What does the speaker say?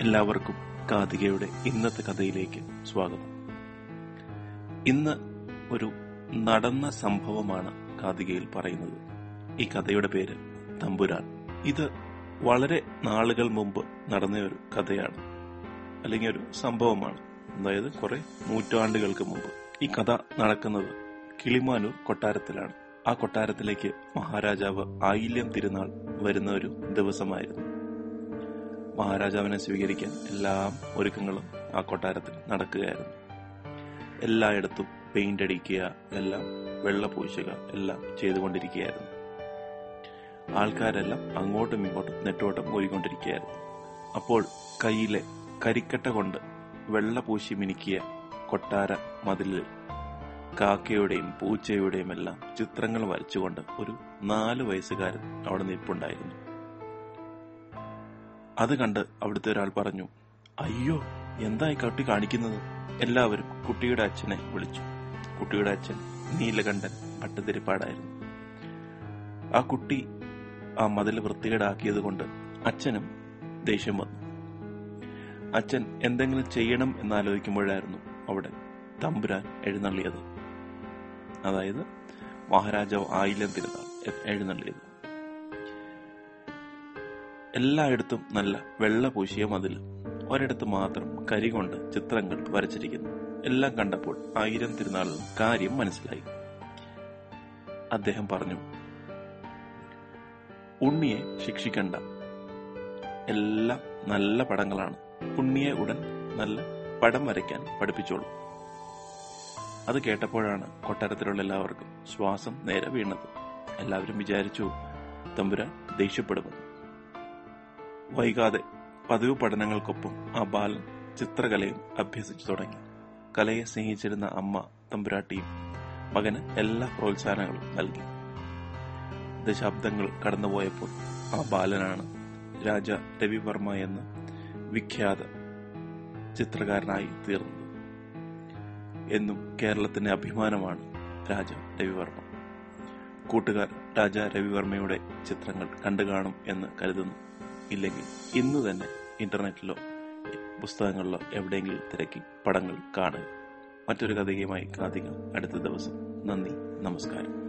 എല്ലാവർക്കും കാതികയുടെ ഇന്നത്തെ കഥയിലേക്ക് സ്വാഗതം. ഇന്ന് ഒരു നടന്ന സംഭവമാണ് കാതികയിൽ പറയുന്നത്. ഈ കഥയുടെ പേര് തമ്പുരാൻ. ഇത് വളരെ നാളുകൾ മുമ്പ് നടന്ന ഒരു കഥയാണ്. അല്ലെങ്കിൽ ഒരു സംഭവമാണ്. അതായത് കുറെ നൂറ്റാണ്ടുകൾക്ക് മുമ്പ് ഈ കഥ നടക്കുന്നത് കിളിമാനൂർ കൊട്ടാരത്തിലാണ്. ആ കൊട്ടാരത്തിലേക്ക് മഹാരാജാവ് ആയില്യം തിരുനാൾ വരുന്ന ഒരു ദിവസമായിരുന്നു. മഹാരാജാവിനെ സ്വീകരിക്കാൻ എല്ലാ ഒരുക്കങ്ങളും ആ കൊട്ടാരത്തിൽ നടക്കുകയായിരുന്നു. എല്ലായിടത്തും പെയിന്റ് അടിക്കുക എല്ലാം വെള്ള പൂശുക എല്ലാം ചെയ്തുകൊണ്ടിരിക്കുകയായിരുന്നു. ആൾക്കാരെല്ലാം അങ്ങോട്ടും ഇങ്ങോട്ടും നെട്ടോട്ടം ഓടിക്കൊണ്ടിരിക്കുകയായിരുന്നു അപ്പോൾ കയ്യിലെ കരിക്കട്ട കൊണ്ട് വെള്ള പൂശി മിനുക്കിയ കൊട്ടാര മതിലിൽ കാക്കയുടെയും പൂച്ചയുടെയും എല്ലാം ചിത്രങ്ങൾ വരച്ചുകൊണ്ട് ഒരു നാല് വയസ്സുകാരൻ അവിടെ നിൽപ്പുണ്ടായിരുന്നു. അത് കണ്ട് അവിടുത്തെ ഒരാൾ പറഞ്ഞു അയ്യോ എന്തായി കട്ടി കാണിക്കുന്നത്? എല്ലാവരും കുട്ടിയുടെ അച്ഛനെ വിളിച്ചു. കുട്ടിയുടെ അച്ഛൻ നീലകണ്ഠൻ പട്ടുതിരിപ്പാടായിരുന്നു ആ കുട്ടി ആ മതിൽ വൃത്തികേടാക്കിയത് കൊണ്ട് അച്ഛനും ദേഷ്യം വന്നു. അച്ഛൻ എന്തെങ്കിലും ചെയ്യണം എന്നാലോചിക്കുമ്പോഴായിരുന്നു അവിടെ തമ്പുരാൻ എഴുന്നള്ളിയത്. അതായത് മഹാരാജാവ് ആയില്യം തിരുനാൾ എഴുന്നള്ളിയത്. എല്ലായിടത്തും നല്ല വെള്ള പൂശിയ മതിൽ. ഒരിടത്ത് മാത്രം കരി കൊണ്ട് ചിത്രങ്ങൾ വരച്ചിരിക്കുന്നു. എല്ലാം കണ്ടപ്പോൾ ആയിരം തിരുനാളിൽ കാര്യം മനസ്സിലായി. അദ്ദേഹം പറഞ്ഞു ഉണ്ണിയെ ശിക്ഷിക്കണ്ട. എല്ലാം നല്ല പടങ്ങളാണ്. ഉണ്ണിയെ ഉടൻ നല്ല പടം വരയ്ക്കാൻ പഠിപ്പിച്ചോളൂ. അത് കേട്ടപ്പോഴാണ് കൊട്ടാരത്തിലുള്ള എല്ലാവർക്കും ശ്വാസം നേരെ വീണത്. എല്ലാവരും വിചാരിച്ചു തമ്പുരാൻ ദേഷ്യപ്പെടുമെന്ന്. വൈകാതെ പതിവ് പഠനങ്ങൾക്കൊപ്പം ആ ബാലൻ ചിത്രകലയും അഭ്യസിച്ചു തുടങ്ങി. കലയെ സ്നേഹിച്ചിരുന്ന അമ്മ തമ്പുരാട്ടിയും മകന് എല്ലാ പ്രോത്സാഹനങ്ങളും നൽകി. ദശാബ്ദങ്ങൾ കടന്നുപോയപ്പോൾ ആ ബാലനാണ് രാജ രവിവർമ്മ എന്ന വിഖ്യാത ചിത്രകാരനായി തീർന്നത് എന്നും കേരളത്തിന്റെ അഭിമാനമാണ് രാജ രവിവർമ്മ. കൂട്ടുകാർ രാജ രവിവർമ്മയുടെ ചിത്രങ്ങൾ കണ്ടു കാണും എന്ന് കരുതുന്നു. ഇല്ലെങ്കിൽ ഇന്ന് തന്നെ ഇന്റർനെറ്റിലോ പുസ്തകങ്ങളിലോ എവിടെയെങ്കിലും തിരക്കി പടങ്ങൾ കാണുക. മറ്റൊരു കഥയുമായി കാതികം അടുത്ത ദിവസം. നന്ദി നമസ്കാരം.